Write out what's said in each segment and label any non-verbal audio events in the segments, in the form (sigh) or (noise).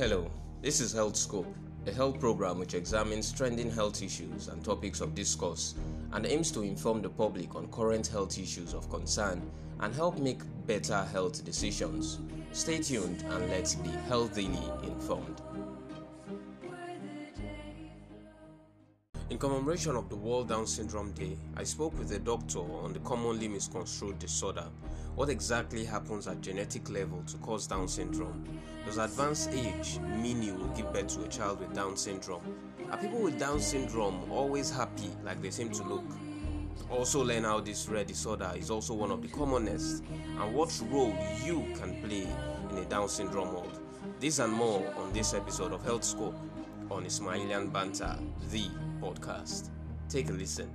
Hello, this is Health Scope, a health program which examines trending health issues and topics of discourse and aims to inform the public on current health issues of concern and help make better health decisions. Stay tuned and let's be healthily informed. In commemoration of the World Down Syndrome Day, I spoke with a doctor on the commonly misconstrued disorder. What exactly happens at genetic level to cause Down syndrome? Does advanced age mean you will give birth to a child with Down syndrome? Are people with Down syndrome always happy like they seem to look? Also, learn how this rare disorder is also one of the commonest and what role you can play in a Down syndrome world. This and more on this episode of Health Scope on Ismailian Banter, the podcast. Take a listen.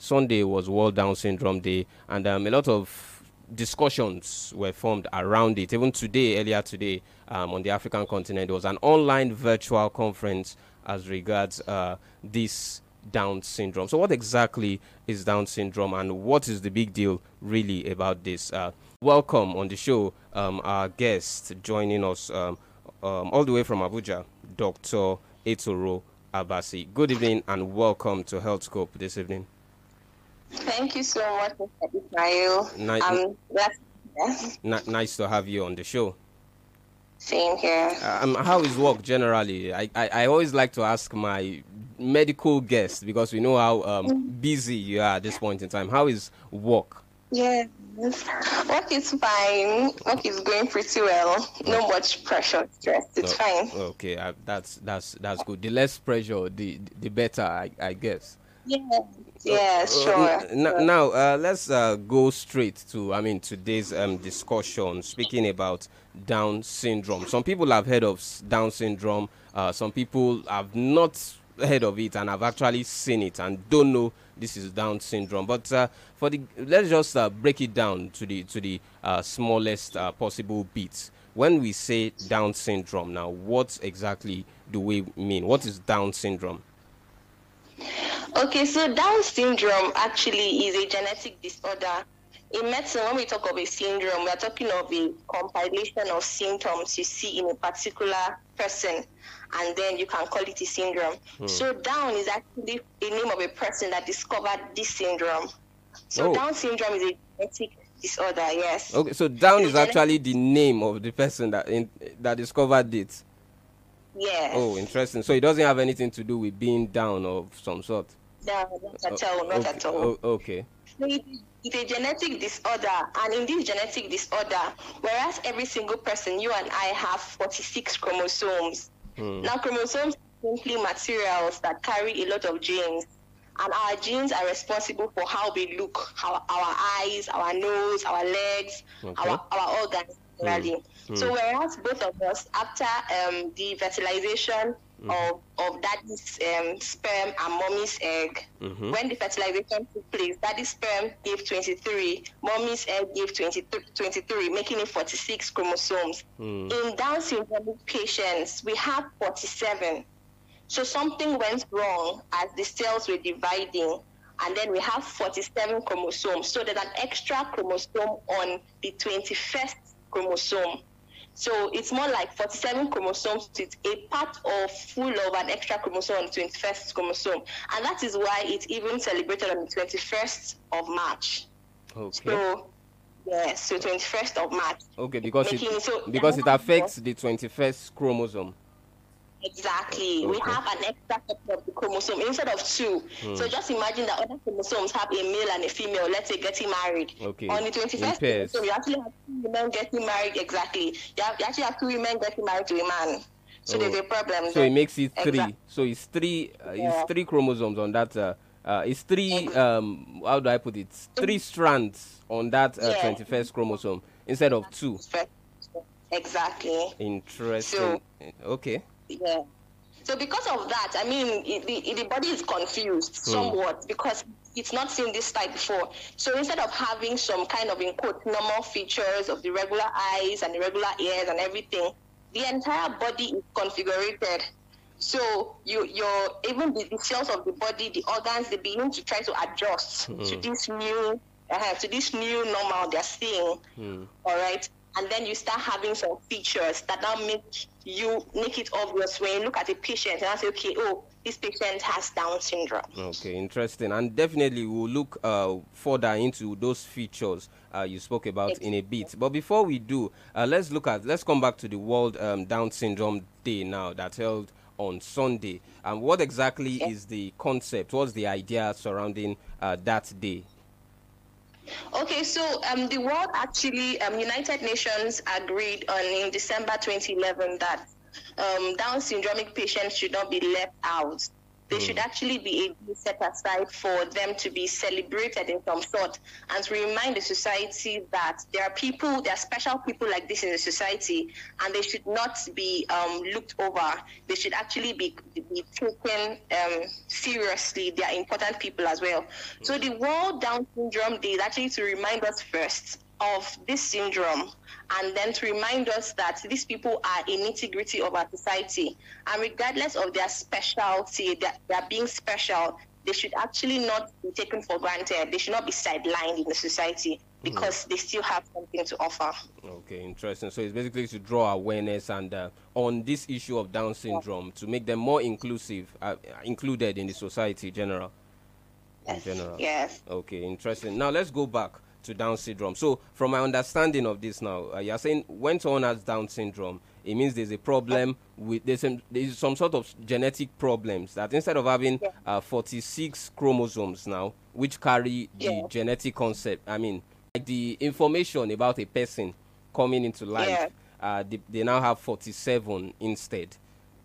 Sunday was World Down Syndrome Day, and um, a lot of discussions were formed around it. Even today, earlier today, um, on the African continent, there was an online virtual conference as regards uh, this Down syndrome. So, what exactly is Down syndrome, and what is the big deal really about this? Uh, welcome on the show, um, our guest joining us um, um, all the way from Abuja, Dr. Etoro Abasi. Good evening and welcome to Health Scope this evening. Thank you so much, Mr. Ismail. Ni- Um, yeah, N- nice to have you on the show. same here. Um, how is work generally? I, I, I always like to ask my medical guests because we know how um, busy you are at this point in time. How is work? Yes. Work is fine. Work is going pretty well. No much pressure, stress. It's Oh, fine. Okay, uh, that's that's that's good. The less pressure, the the better, I, I guess. Yeah. Yeah, Uh, sure. n- n- now, uh, let's uh, go straight to, I mean, today's um, discussion, speaking about Down syndrome. Some people have heard of Down syndrome. Uh, some people have not heard of it and have actually seen it and don't know this is Down syndrome. But uh, for the, let's just uh, break it down to the to the uh, smallest uh, possible bits. When we say Down syndrome, now, what exactly do we mean? What is Down syndrome? Okay, so Down syndrome actually is a genetic disorder. In medicine, when we talk of a syndrome, we are talking of a compilation of symptoms you see in a particular person, and then you can call it a syndrome. Hmm. So Down is actually the name of a person that discovered this syndrome. So Oh. Down syndrome is a genetic disorder, yes. Okay, so Down is actually the name of the person that in, that discovered it. Yes. Oh, interesting. So it doesn't have anything to do with being down of some sort. No, not at all, not okay. at all. o- okay. So it- It's a genetic disorder, and in this genetic disorder, whereas every single person, you and I, have 46 chromosomes. Hmm. Now, chromosomes are simply materials that carry a lot of genes, and our genes are responsible for how we look, our, our eyes, our nose, our legs, Okay. our, our organs. Generally. Hmm. So whereas both of us, after um, the fertilization Hmm. of, of daddy's um, sperm and mommy's egg, Mhm. when the fertilization took place, daddy's sperm gave 23, mommy's egg gave 20, 23, making it 46 chromosomes. Hmm. In Down syndrome patients, we have 47. So something went wrong as the cells were dividing, and then we have 47 chromosomes. So there's an extra chromosome on the 21st chromosome. So it's more like 47 chromosomes with a part of full of an extra chromosome on the 21st chromosome. And that is why it's even celebrated on the 21st of March. Okay. So, yes, so 21st of March. Okay, because it so- because it affects the 21st chromosome. Exactly. We have an extra copy of the chromosome instead of two. Hmm. So just imagine that other chromosomes have a male and a female, let's say getting married. Okay. On the 21st pairs. chromosome, you actually have two women getting married, exactly. You, have, you actually have two women getting married to a man. So there's Oh. a problem. So there. it makes it three. Exact- So it's three. Uh, Yeah. It's three chromosomes on that. Uh, uh, it's three. Um, how do I put it? Three strands on that uh, Yeah. 21st chromosome instead of two. Exactly. Interesting. Okay. Yeah. So because of that, I mean, it, the, the body is confused somewhat because it's not seen this type before. So instead of having some kind of in quote normal features of the regular eyes and the regular ears and everything, the entire body is configured. So you your even the, the cells of the body, the organs, they begin to try to adjust to this new uh, to this new normal they're seeing. Hmm. All right, and then you start having some features that now make you make it obvious when you look at a patient and I say, okay, oh, this patient has Down syndrome. Okay, interesting. And definitely we'll look uh, further into those features uh, you spoke about in a bit. But before we do, uh, let's look at, let's come back to the World um, Down Syndrome Day now that held on Sunday. And what exactly Yes. is the concept? What's the idea surrounding uh, that day? Okay, so um, the world actually, um, United Nations agreed on in December 2011 that um, Down syndromic patients should not be left out. They should actually be a day set aside for them to be celebrated in some sort and to remind the society that there are people, there are special people like this in the society, and they should not be um, looked over. They should actually be, be taken um, seriously. They are important people as well. So the World Down Syndrome Day is actually to remind us first of this syndrome and then to remind us that these people are in nitty-gritty of our society and regardless of their specialty that they are being special they should actually not be taken for granted they should not be sidelined in the society because they still have something to offer Okay, interesting. So it's basically to draw awareness and uh, on this issue of Down syndrome to make them more inclusive, uh, included in the society in general. In yes general. yes Okay, interesting. Now let's go back to Down syndrome. So, from my understanding of this now, uh, you're saying when someone has Down syndrome, it means there's a problem with there's some, there's some sort of genetic problems that instead of having Yeah. uh, 46 chromosomes now, which carry the Yeah. genetic concept, I mean, like the information about a person coming into life, Yeah. uh, they, they now have 47 instead,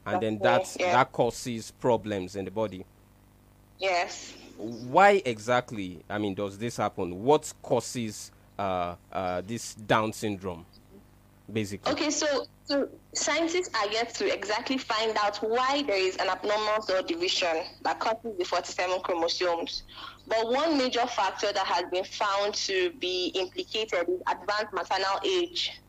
and then that that causes problems in the body yes why exactly i mean does this happen what causes uh, uh, this down syndrome basically Okay, so so scientists are yet to exactly find out why there is an abnormal cell division that causes the 47 chromosomes. But one major factor that has been found to be implicated is advanced maternal age.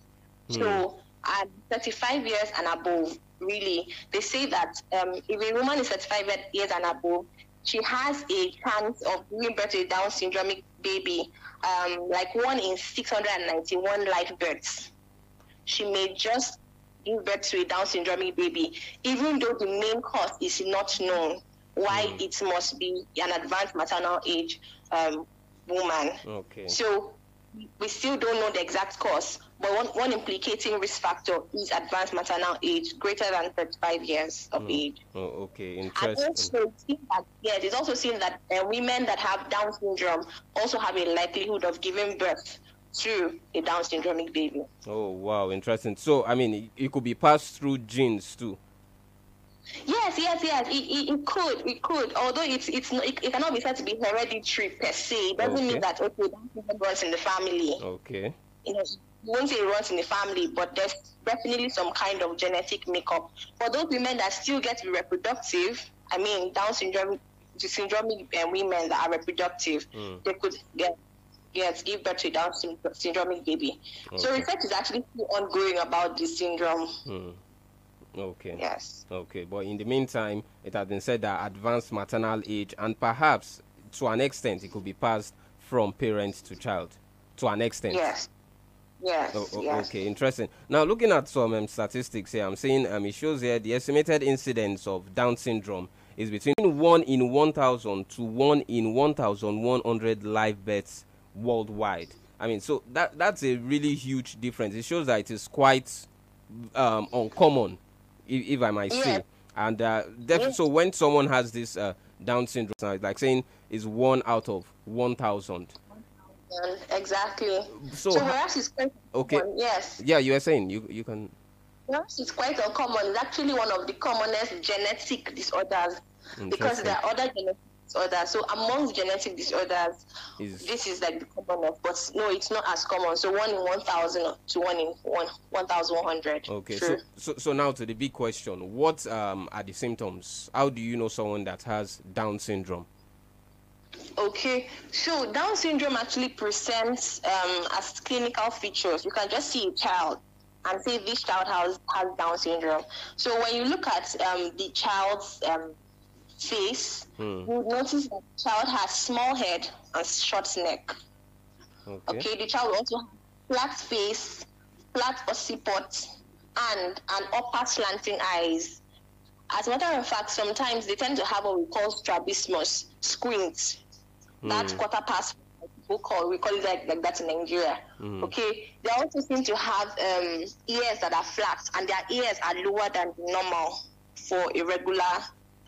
So at 35 years and above, really, they say that um, if a woman is 35 years and above, she has a chance of giving birth to a Down syndromic baby, um, like one in 691 live births she may just give birth to a Down syndromic baby, even though the main cause is not known. Why it must be an advanced maternal age um, woman. okay So we still don't know the exact cause, but one, one implicating risk factor is advanced maternal age greater than 35 years of age. oh, okay And interesting also, it's seen that, yes, it's also seen that uh, women that have Down syndrome also have a likelihood of giving birth to a Down syndromic baby. oh wow interesting so i mean it, it could be passed through genes too Yes, yes, yes. It, it, it could, it could. Although it's it's not, it, it cannot be said to be hereditary per se. It doesn't Okay. mean that okay, runs in the family. okay You know, won't say it runs in the family, but there's definitely some kind of genetic makeup. For those women that still get to be reproductive, I mean, Down syndrome, the syndromic uh, women that are reproductive, Mm. they could get. Yes, give birth to a Down syn- syndromic baby. So research is actually still ongoing about this syndrome. Hmm. okay Yes. okay but in the meantime it has been said that advanced maternal age and perhaps to an extent it could be passed from parent to child to an extent Yes. Yes. Oh, yes. Okay, interesting. Now, looking at some um, statistics here, I'm seeing um, it shows here the estimated incidence of Down syndrome is between 1 in 1,000 to 1 in 1,100 live births worldwide. I mean, so that that's a really huge difference. It shows that it is quite um, uncommon, if, if I might say. And uh, so when someone has this uh, Down syndrome, like saying is one out of 1,000. And exactly. So, So, ha- it's quite okay. uncommon, yes. yeah, you were saying you you can. Whereas it's quite uncommon. It's actually one of the commonest genetic disorders because there are other genetic disorders. So amongst genetic disorders, Is this is like the commonest, but no, it's not as common. So one in one thousand to one in one one thousand one hundred. Okay, True. so, so so now to the big question: What um, are the symptoms? How do you know someone that has Down syndrome? Okay, so Down syndrome actually presents um, as clinical features. You can just see a child and say this child has, has Down syndrome. So when you look at um, the child's um, face, Hmm. you notice that the child has small head and short neck. Okay. okay. The child also have flat face, flat occiput, and an upper slanting eyes. As a matter of fact, sometimes they tend to have what we call strabismus, squint. Mm. That quarter past people call we call it like, like that in Nigeria. Mm. Okay. They also seem to have um, ears that are flat and their ears are lower than normal for a regular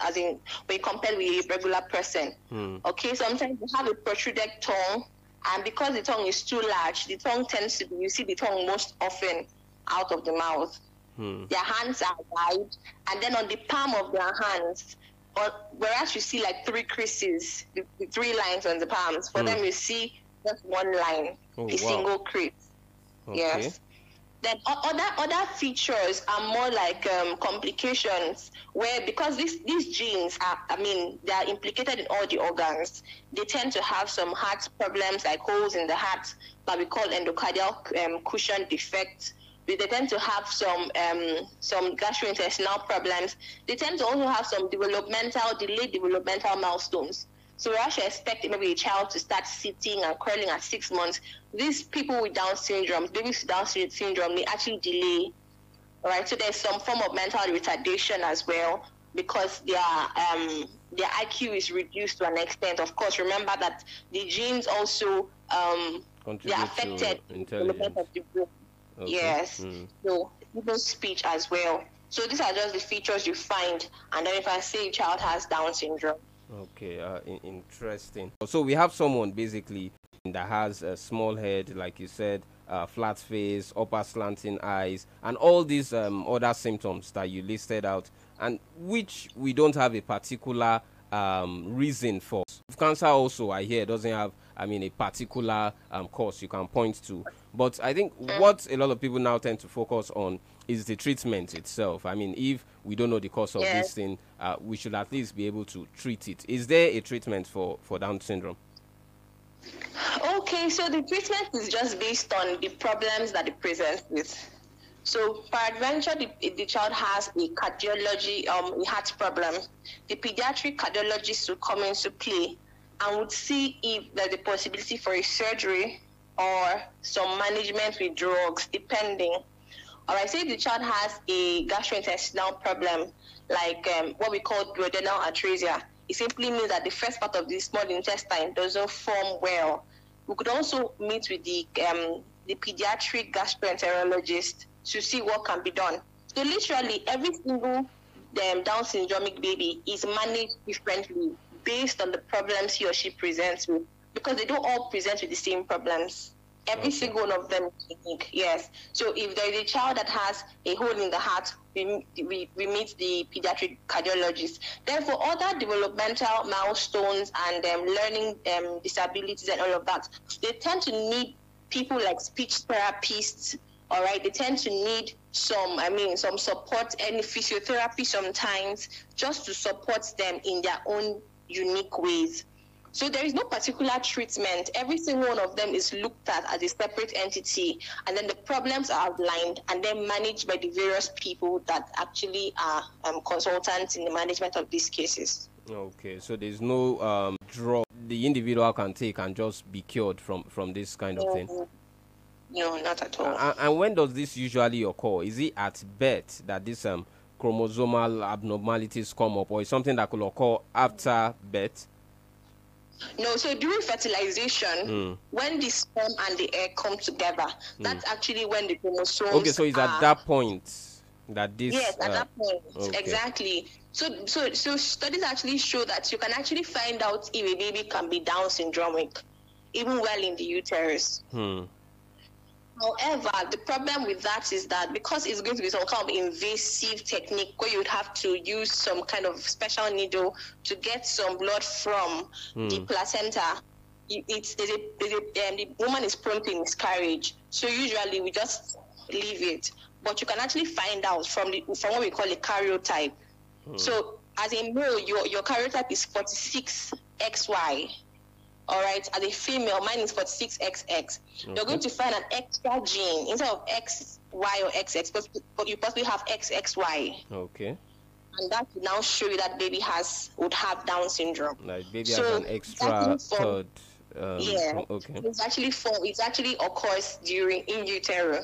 as in when you compare with a regular person. Mm. Okay, sometimes you have a protruded tongue and because the tongue is too large, the tongue tends to be you see the tongue most often out of the mouth. Hmm. Their hands are wide, and then on the palm of their hands, or, whereas you see like three creases, three lines on the palms, for hmm. them you see just one line, oh, a wow. single crease. Okay. Yes. Then other other features are more like um, complications where because these these genes are I mean they are implicated in all the organs. They tend to have some heart problems like holes in the heart that we call endocardial um, cushion defect they tend to have some um, some gastrointestinal problems. They tend to also have some developmental, delayed developmental milestones. So we actually expect maybe a child to start sitting and crawling at six months. These people with Down syndrome, babies with Down syndrome, they actually delay. All right, so there's some form of mental retardation as well because their um, their IQ is reduced to an extent. Of course, remember that the genes also um, they are affected development of the brain. Okay. Yes. Mm. So even speech as well. So these are just the features you find, and then if I say a child has Down syndrome. Okay, uh, in- interesting. So we have someone basically that has a small head, like you said, uh, flat face, upper slanting eyes, and all these um, other symptoms that you listed out, and which we don't have a particular um, reason for. Cancer also, I hear, doesn't have, I mean, a particular um, cause you can point to. But I think what a lot of people now tend to focus on is the treatment itself. I mean, if we don't know the cause of yes. this thing, uh, we should at least be able to treat it. Is there a treatment for, for Down syndrome? Okay, so the treatment is just based on the problems that it presents with. So, peradventure, the, the child has a cardiology, um, a heart problem. The pediatric cardiologist will come into play and would see if there's a possibility for a surgery or some management with drugs, depending. All right, say the child has a gastrointestinal problem, like um, what we call duodenal atresia. It simply means that the first part of the small intestine doesn't form well. We could also meet with the um, the pediatric gastroenterologist to see what can be done. So literally every single um, Down syndromic baby is managed differently based on the problems he or she presents with because they don't all present with the same problems. Every okay. single one of them is unique, yes. So if there is a child that has a hole in the heart, we, we, we meet the pediatric cardiologist. Therefore, other developmental milestones and um, learning um, disabilities and all of that, they tend to need people like speech therapists, all right they tend to need some i mean some support and physiotherapy sometimes just to support them in their own unique ways so there is no particular treatment every single one of them is looked at as a separate entity and then the problems are outlined and then managed by the various people that actually are um, consultants in the management of these cases okay so there's no um, drug the individual can take and just be cured from from this kind of mm-hmm. thing no, not at all. Uh, and when does this usually occur? Is it at birth that this um, chromosomal abnormalities come up, or is something that could occur after birth? No, so during fertilization, mm. when the sperm and the egg come together, mm. that's actually when the chromosomes. Okay, so it's are... at that point that this. Yes, at uh, that point, okay. exactly. So, so, so studies actually show that you can actually find out if a baby can be Down syndromic, even while in the uterus. Hmm. However, the problem with that is that because it's going to be some kind of invasive technique where you'd have to use some kind of special needle to get some blood from mm. the placenta, it's, it's, a, a, um, the woman is prone to miscarriage. So usually we just leave it. But you can actually find out from the from what we call a karyotype. Mm. So as a male, your, your karyotype is 46XY all right, as a female, mine is 46XX. Okay. You're going to find an extra gene instead of XY or XX, but you possibly have XXY. Okay. And that will now show you that baby has would have Down syndrome. Like baby so has an extra third Um, Yeah. Okay. It's actually for it actually occurs during in utero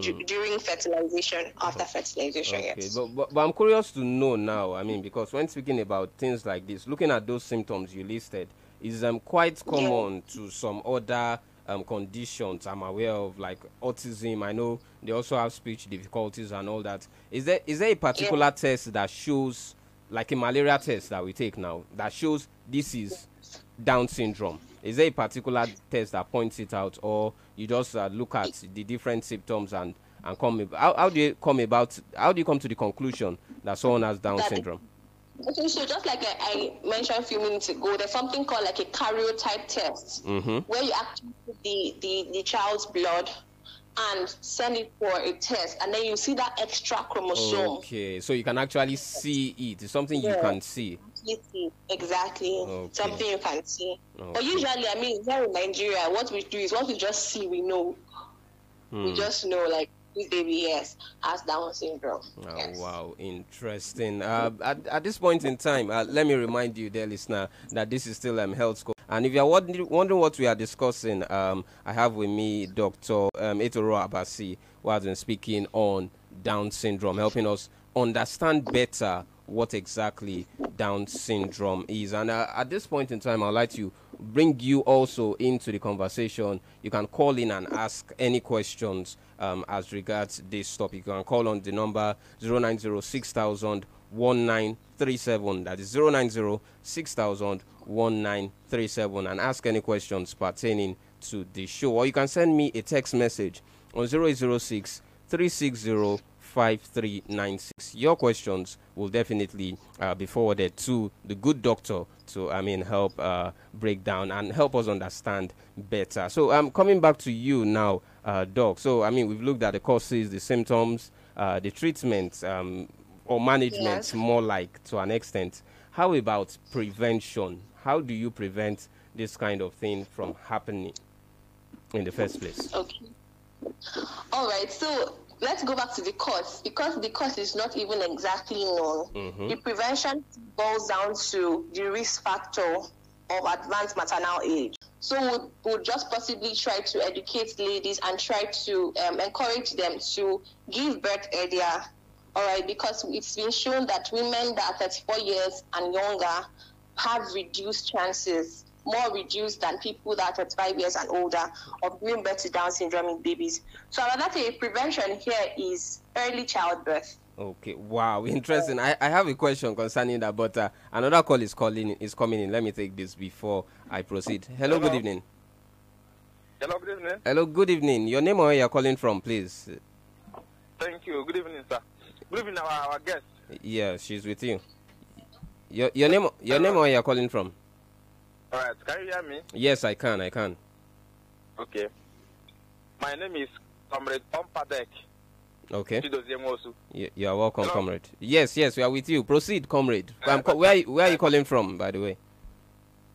du- during fertilization after fertilization. Okay, Yes. but, but, but I'm curious to know now. I mean, because when speaking about things like this, looking at those symptoms you listed is um, quite common to some other um, conditions I'm aware of, like autism. I know they also have speech difficulties and all that. Is there is there a particular test that shows, like a malaria test that we take now, that shows this is Down syndrome? Is there a particular test that points it out, or you just uh, look at the different symptoms and and come? How, how do you come about? How do you come to the conclusion that someone has Down That- syndrome? Okay, so just like I, I mentioned a few minutes ago, there's something called like a karyotype test, Mm-hmm. where you actually put the, the, the child's blood and send it for a test, and then you see that extra chromosome. Okay, so you can actually see it. It's something you can see. Exactly. Okay. something you can see. But usually, I mean, here in Nigeria, what we do is what we just see, we know. We Hmm. just know, like, this baby, yes, has Down syndrome. Oh, yes. wow, interesting. Uh, at, at this point in time, uh, let me remind you, dear listener, that this is still um, Health Scope. And if you're wondering, wondering what we are discussing, um, I have with me Dr. Um, Etoro Abasi, who has been speaking on Down syndrome, helping us understand better what exactly Down syndrome is. And uh, at this point in time, I'd like to bring you also into the conversation. You can call in and ask any questions um, as regards this topic. You can call on the number 0906000 1937. That is 0906000 1937 and ask any questions pertaining to the show. Or you can send me a text message on 0806 360 5396. Your questions will definitely uh, be forwarded to the good doctor to, I mean, help uh, break down and help us understand better. So I'm coming back to you now, uh, Doc. So, I mean, we've looked at the causes, the symptoms, uh, the treatment um, or management, Yes. more like to an extent. How about prevention? How do you prevent this kind of thing from happening in the first place? Okay. All right. So let's go back to the cause because the cause is not even exactly known. Mhm. The prevention boils down to the risk factor of advanced maternal age. So we'll, we'll just possibly try to educate ladies and try to um, encourage them to give birth earlier. All right, because it's been shown that women that are 34 years and younger have reduced chances, more reduced than people that are 35 years and older, of giving birth to Down syndrome in babies. So another thing, prevention here is early childbirth. Okay, wow, (laughs) interesting. I, I have a question concerning that, but uh, another call is calling is coming in. Let me take this before I proceed. Hello, good evening. Hello, good evening. Hello, good evening. Your name or where you're calling from, please? Thank you. Good evening, sir. Good evening, our, our guest. Yeah, she's with you. Your your name your name or where you're calling from? All right, can you hear me? Yes, I can. I can. Okay. My name is Comrade Ompadek Okay. You, you are welcome, Hello. comrade. Yes, yes, we are with you. Proceed, comrade. Co- where are you- where are you calling from, by the way?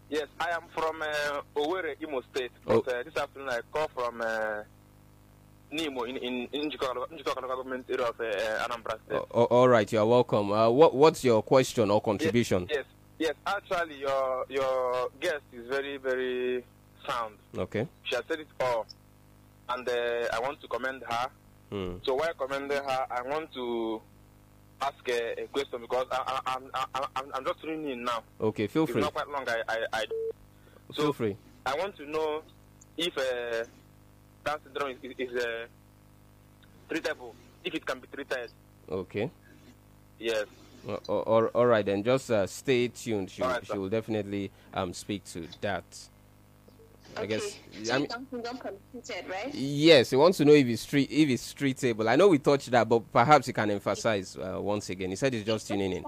Yes, I am from uh, Owerri, Imo State. Oh. But uh, this afternoon I call from uh, Nimo in in in government area of uh, uh, Anambra State. O- o- all right, you are welcome. Uh, what what's your question or contribution? Yes, yes. Yes, actually, your your guest is very very sound. Okay. She has said it all, and uh, I want to commend her. Hmm. So while commending her, I want to ask a, a question because I, I, I'm, I, I'm, I'm just tuning in now. Okay, feel free. It's not quite long. I, I, I, Feel free. I want to know if uh, Down syndrome is, is uh, treatable, if it can be treated. Okay. Yes. Uh, all, all right, then just uh, stay tuned. She, right, she will definitely um speak to that. I guess. So I mean, Down syndrome can be treated, right? yes, he wants to know if it's treat if it's treatable. I know we touched that, but perhaps he can emphasize uh, once again. He said he's just tuning in.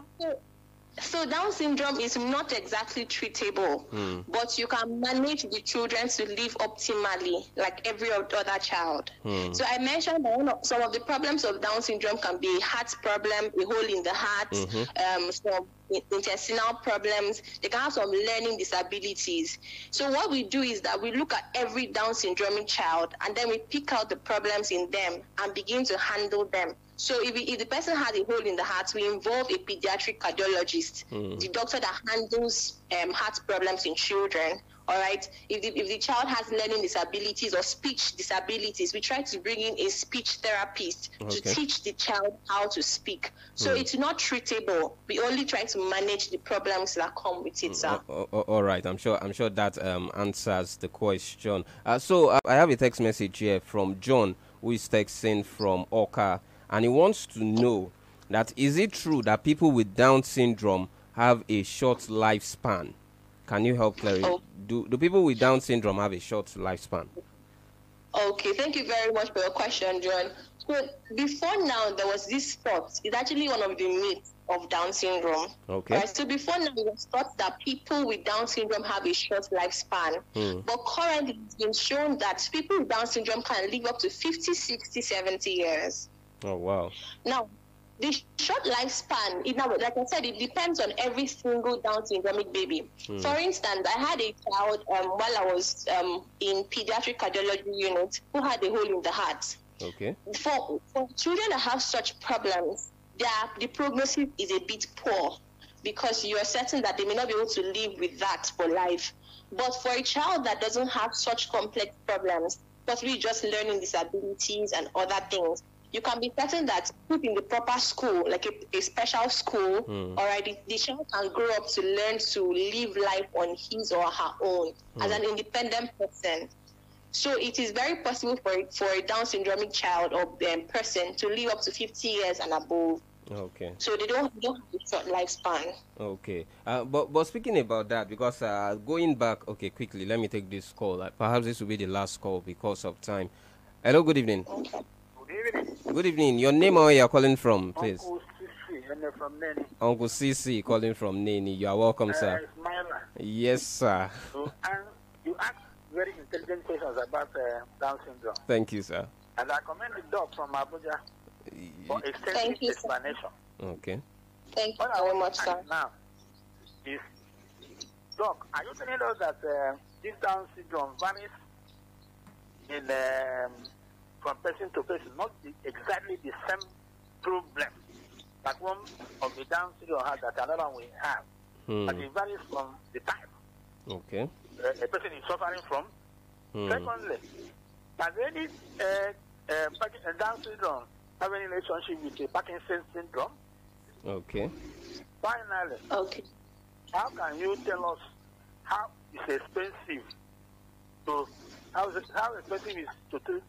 So Down syndrome is not exactly treatable, Hmm. but you can manage the children to live optimally, like every other child. Hmm. So I mentioned that some of the problems of Down syndrome can be heart problem, a hole in the heart, Mm-hmm. um, some intestinal problems. They can have some learning disabilities. So what we do is that we look at every Down syndrome child and then we pick out the problems in them and begin to handle them. So if, if the person has a hole in the heart, we involve a pediatric cardiologist, the doctor that handles um, heart problems in children, All right. If the, if the child has learning disabilities or speech disabilities, we try to bring in a speech therapist Okay. to teach the child how to speak. So it's not treatable. We only try to manage the problems that come with it, sir. O- o- all right, I'm sure. I'm sure that um, answers the question. Uh, so uh, I have a text message here from John, who is texting from Oka, and he wants to know that is it true that people with Down syndrome have a short lifespan? Can you help clarify? Oh. Do do people with Down syndrome have a short lifespan? Okay, thank you very much for your question, John. So before now, there was this thought. It's actually one of the myths of Down syndrome. Okay. Right, so before now, it was thought that people with Down syndrome have a short lifespan. Hmm. But currently, it's been shown that people with Down syndrome can live up to 50, 60, 70 years. Oh wow. Now, the short lifespan, you know, like I said, it depends on every single Down syndromic baby. For instance, I had a child um, while I was um, in pediatric cardiology unit who had a hole in the heart. Okay. For, for children that have such problems, their, the prognosis is a bit poor because you are certain that they may not be able to live with that for life. But for a child that doesn't have such complex problems, possibly just learning disabilities and other things, you can be certain that put in the proper school, like a, a special school, all right, the, the child can grow up to learn to live life on his or her own as an independent person. So it is very possible for for a Down syndromic child or um, person to live up to 50 years and above. Okay. So they don't, they don't have a short lifespan. Okay. Uh, but but speaking about that, because uh, going back, okay, quickly, let me take this call. Uh, perhaps this will be the last call because of time. Hello. Good evening. Okay. Good evening. Your name or where you're calling from, please. Uncle Sisi, and from Nene. Uncle CC calling from Nini. You are welcome, Uh, sir. Ismaila. Yes, sir. So, and you ask very intelligent questions about uh, Down syndrome. Thank you, sir. And I commend the doc from Abuja for extensive Thank you, sir. explanation. Okay. Thank you What very much, sir. ask now is, Doc, are you telling us that uh, this Down syndrome varies in um, from person to person, not the, exactly the same problem that one of the Down syndrome has that another one will have, Hmm. but it varies from the type Okay. uh, a person is suffering from. Hmm. Secondly, does any uh, uh, uh, Down syndrome have any relationship with the Parkinson's syndrome? Okay. Finally, Okay. how can you tell us how it's expensive to how, is it, how expensive is to treat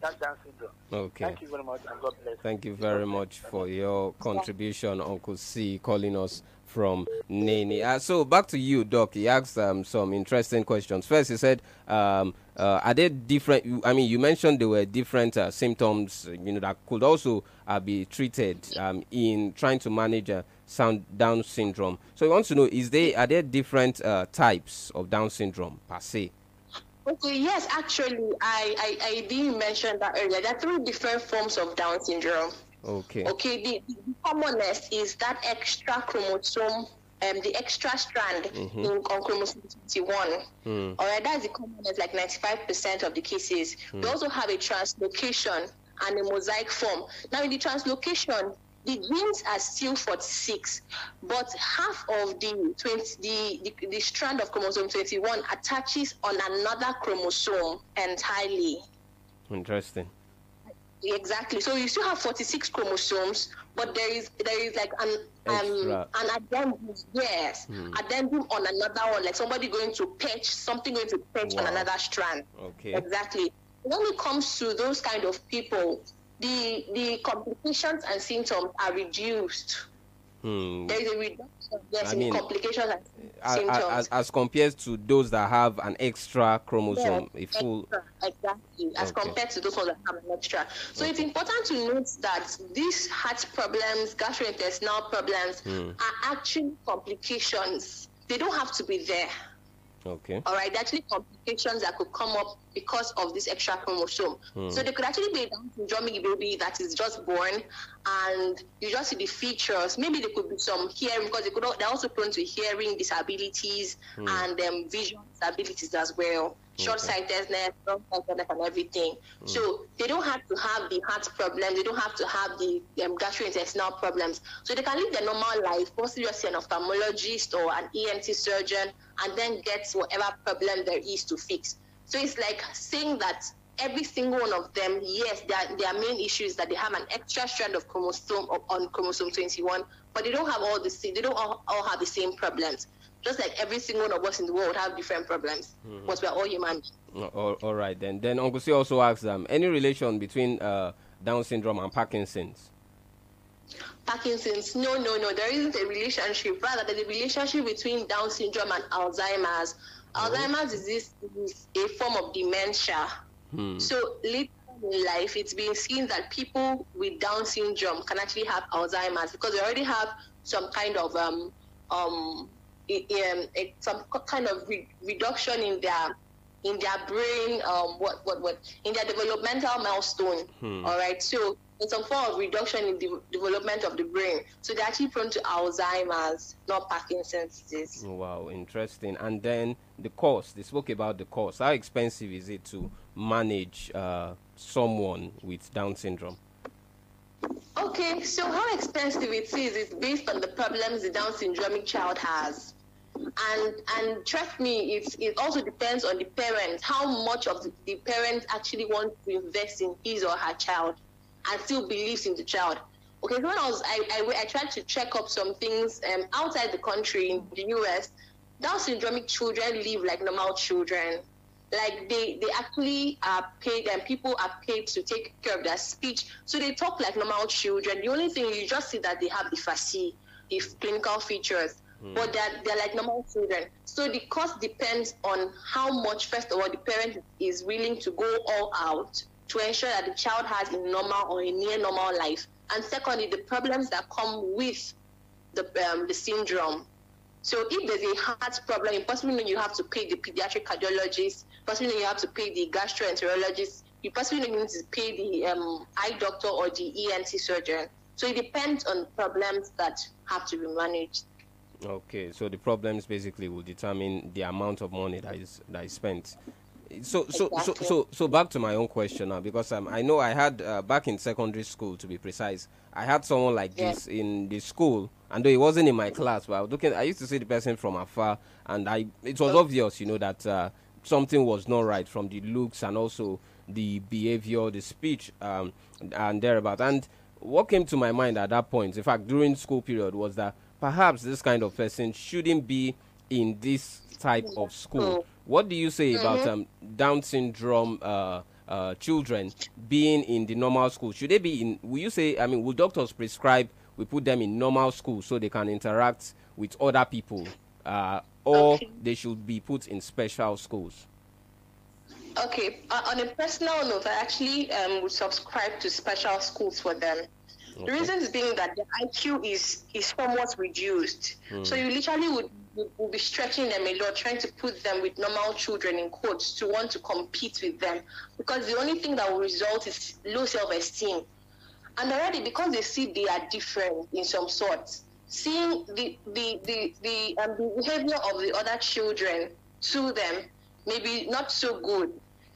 that Down syndrome? Okay. Thank you very much and God bless. Thank you very much for your contribution, Uncle C, calling us from Nene. Uh, so back to you, Doc. He asked um, some interesting questions. First, he said, um, uh, "Are there different? I mean, you mentioned there were different uh, symptoms, you know, that could also uh, be treated um, in trying to manage uh, sound Down syndrome. So he wants to know: Is there are there different uh, types of Down syndrome per se? Okay, yes, actually, I, I, I didn't mention that earlier. There are three different forms of Down syndrome. Okay. Okay, the, the commonest is that extra chromosome, um, the extra strand in, on chromosome 21. Hmm. All right, that's the commonest, like 95% of the cases. We also have a translocation and a mosaic form. Now, in the translocation, the genes are still 46, but half of the 20, the, the, the strand of chromosome 21 attaches on another chromosome entirely. Interesting. Exactly. So you still have 46 chromosomes, but there is there is like an um, an addendum, yes, addendum on another one, like somebody going to patch something going to patch on another strand. Okay. Exactly. When it comes to those kind of people, the the complications and symptoms are reduced. Hmm. There is a reduction, yes, I in mean, complications and as, symptoms. as, as compared to those that have an extra chromosome, a full. Extra, exactly, as Okay. compared to those that have an extra. So it's important to note that these heart problems, gastrointestinal problems, Hmm. are actually complications. They don't have to be there. Okay. All right, they're actually complications that could come up because of this extra chromosome. Hmm. So they could actually be a Down syndromic baby that is just born, and you just see the features. Maybe there could be some hearing because they could they're also prone to hearing disabilities Hmm. and um, vision disabilities as well, short-sightedness, long-sightedness, and everything. So they don't have to have the heart problem. They don't have to have the um, gastrointestinal problems. So they can live their normal life, possibly see an ophthalmologist or an ENT surgeon, and then get whatever problem there is to fix. So it's like saying that every single one of them, yes, their, their main issue is that they have an extra strand of chromosome on chromosome 21, but they don't have all the same, they don't all, all have the same problems. Just like every single one of us in the world have different problems, but we're all human. All, all right then. Then Uncle C also asks um, any relation between uh, Down syndrome and Parkinson's? Parkinson's, no, no, no, there isn't a relationship. Rather, there's a relationship between Down syndrome and Alzheimer's. Alzheimer's disease is a form of dementia. Hmm. So later in life, it's been seen that people with Down syndrome can actually have Alzheimer's because they already have some kind of um um, um some kind of re- reduction in their in their brain um what what what in their developmental milestone. Hmm. All right, so there's some form of reduction in the development of the brain. So they're actually prone to Alzheimer's, not Parkinson's disease. Wow, interesting. And then the cost. They spoke about the cost. How expensive is it to manage uh, someone with Down syndrome? Okay, so how expensive it is is based on the problems the Down syndromic child has. And and trust me, it, it also depends on the parent, how much of the, the parent actually wants to invest in his or her child and still believes in the child. Okay, so when I was I, I, I tried to check up some things um, outside the country in the US, Down syndromic children live like normal children. Like they they actually are paid and people are paid to take care of their speech. So they talk like normal children. The only thing you just see that they have the facies, the clinical features. But they're, they're like normal children. So the cost depends on how much first of all the parent is willing to go all out to ensure that the child has a normal or a near normal life and secondly the problems that come with the um, the syndrome so if there's a heart problem, you possibly you have to pay the pediatric cardiologist, possibly you have to pay the gastroenterologist, you possibly need to pay the um, eye doctor or the ENT surgeon. So it depends on problems that have to be managed. Okay, so the problems basically will determine the amount of money that is that is spent. So so so Exactly. so so back to my own question now because um, I know I had uh, back in secondary school to be precise. I had someone like Yeah. this in the school, and though he wasn't in my class, but I was looking. I used to see the person from afar, and I it was obvious, you know, that uh, something was not right from the looks and also the behavior, the speech, um, and thereabout. And what came to my mind at that point, in fact, during school period, was that perhaps this kind of person shouldn't be in this type of school. Mm. What do you say about um, Down syndrome uh, uh, children being in the normal school? Should they be in? Will you say? I mean, will doctors prescribe we put them in normal school so they can interact with other people, uh, or Okay. they should be put in special schools? Okay, uh, on a personal note, I actually um, would subscribe to special schools for them. The Okay. reasons being that the IQ is is somewhat reduced, so you literally would, would be stretching them a lot, trying to put them with normal children in quotes to want to compete with them, because the only thing that will result is low self-esteem, and already because they see they are different in some sorts, seeing the the the the, um, the behavior of the other children to them maybe not so good.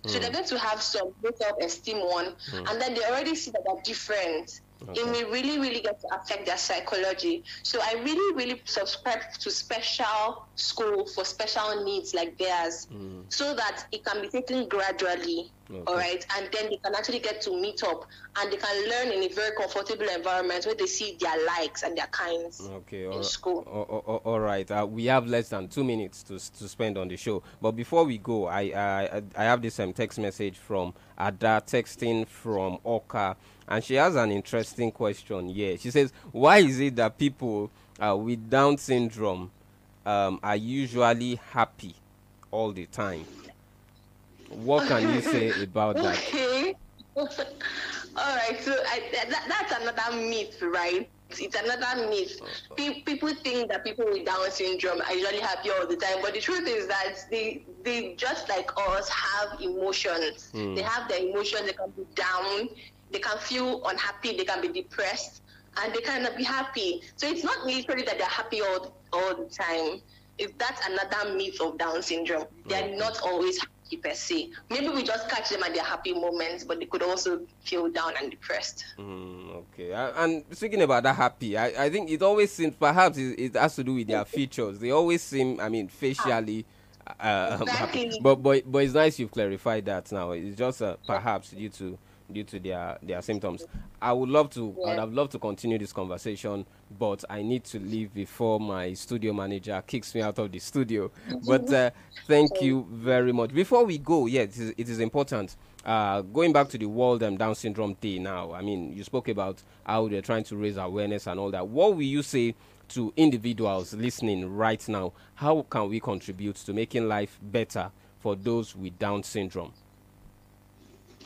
So they're going to have some low self-esteem one, and then they already see that they're different. Okay. It may really, really get to affect their psychology. So I really, really subscribe to special school for special needs like theirs, so that it can be taken gradually. Okay. All right, and then they can actually get to meet up, and they can learn in a very comfortable environment where they see their likes and their kinds. Okay, in all, school. all, all, all right. Uh, we have less than two minutes to to spend on the show. But before we go, I I, I have this um, text message from Ada texting from Oka, and she has an interesting question. Yeah, she says, "Why is it that people uh, with Down syndrome um, are usually happy all the time?" What can you say (laughs) about that? Okay. (laughs) All right. So I, that, that's another myth, right? It's another myth. Pe- people think that people with Down syndrome are usually happy all the time, but the truth is that they they just like us have emotions. They have their emotions. They can be down. They can feel unhappy. They can be depressed, and they cannot be happy. So it's not literally that they're happy all all the time. if that's another myth of Down syndrome. They're not always happy per se. Maybe we just catch them at their happy moments, but they could also feel down and depressed. Mm, okay. And speaking about that happy, I, I think it always seems perhaps it, it has to do with their features. They always seem, I mean, facially. Uh. (laughs) Exactly. But, but but it's nice you've clarified that now. It's just uh, perhaps due to due to their their symptoms. I would love to I would Yeah. have loved to continue this conversation, but I need to leave before my studio manager kicks me out of the studio. (laughs) But uh, thank you very much. Before we go, yeah, it is, it is important. Uh, going back to the World um, Down Syndrome Day now, I mean, you spoke about how they're trying to raise awareness and all that. What will you say to individuals listening right now? How can we contribute to making life better for those with Down syndrome?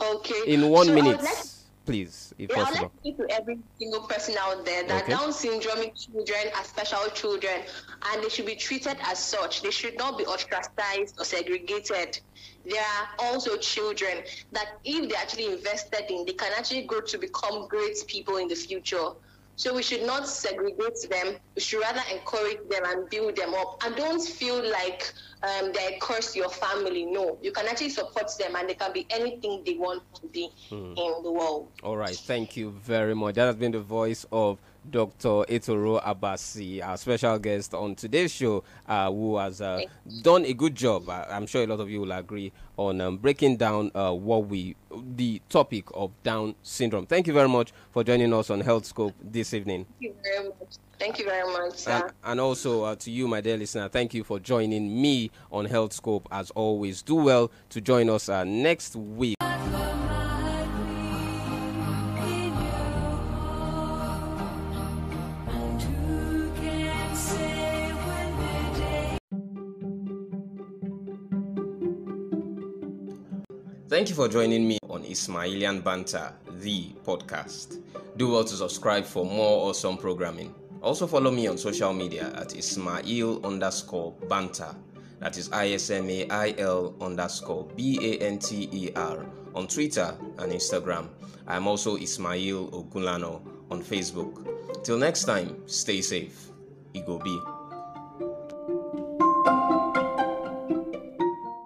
Okay. In one So would minute, like- please, if Yeah, I'd possible. like to to every single person out there that Okay. Down syndrome children are special children and they should be treated as such. They should not be ostracized or segregated. They are also children that if they're actually invested in, they can actually grow to become great people in the future. So we should not segregate them. We should rather encourage them and build them up. And don't feel like um, they're a curse your family. No, you can actually support them and they can be anything they want to be Hmm. in the world. All right, thank you very much. That has been the voice of Dr. Etoro Abasi, our special guest on today's show, uh, who has uh, done a good job. Uh, I'm sure a lot of you will agree on um, breaking down uh, what we, the topic of Down syndrome. Thank you very much for joining us on Health Scope this evening. Thank you very much. Thank you very much, sir. And, and also uh, to you, my dear listener, thank you for joining me on Health Scope. As always, do well to join us uh, next week. Thank you for joining me on Ismailian Banter, the podcast. Do well to subscribe for more awesome programming. Also follow me on social media at Ismail underscore Banter. That is I S M A I L underscore B A N T E R on Twitter and Instagram. I am also Ismail Ogunlano on Facebook. Till next time, stay safe. Igo B.